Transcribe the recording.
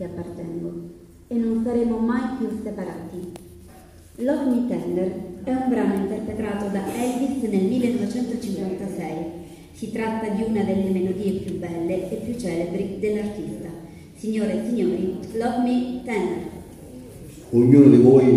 che appartengo e non saremo mai più separati. Love Me Tender è un brano interpretato da Elvis nel 1956. Si tratta di una delle melodie più belle e più celebri dell'artista. Signore e signori, Love Me Tender. Ognuno di voi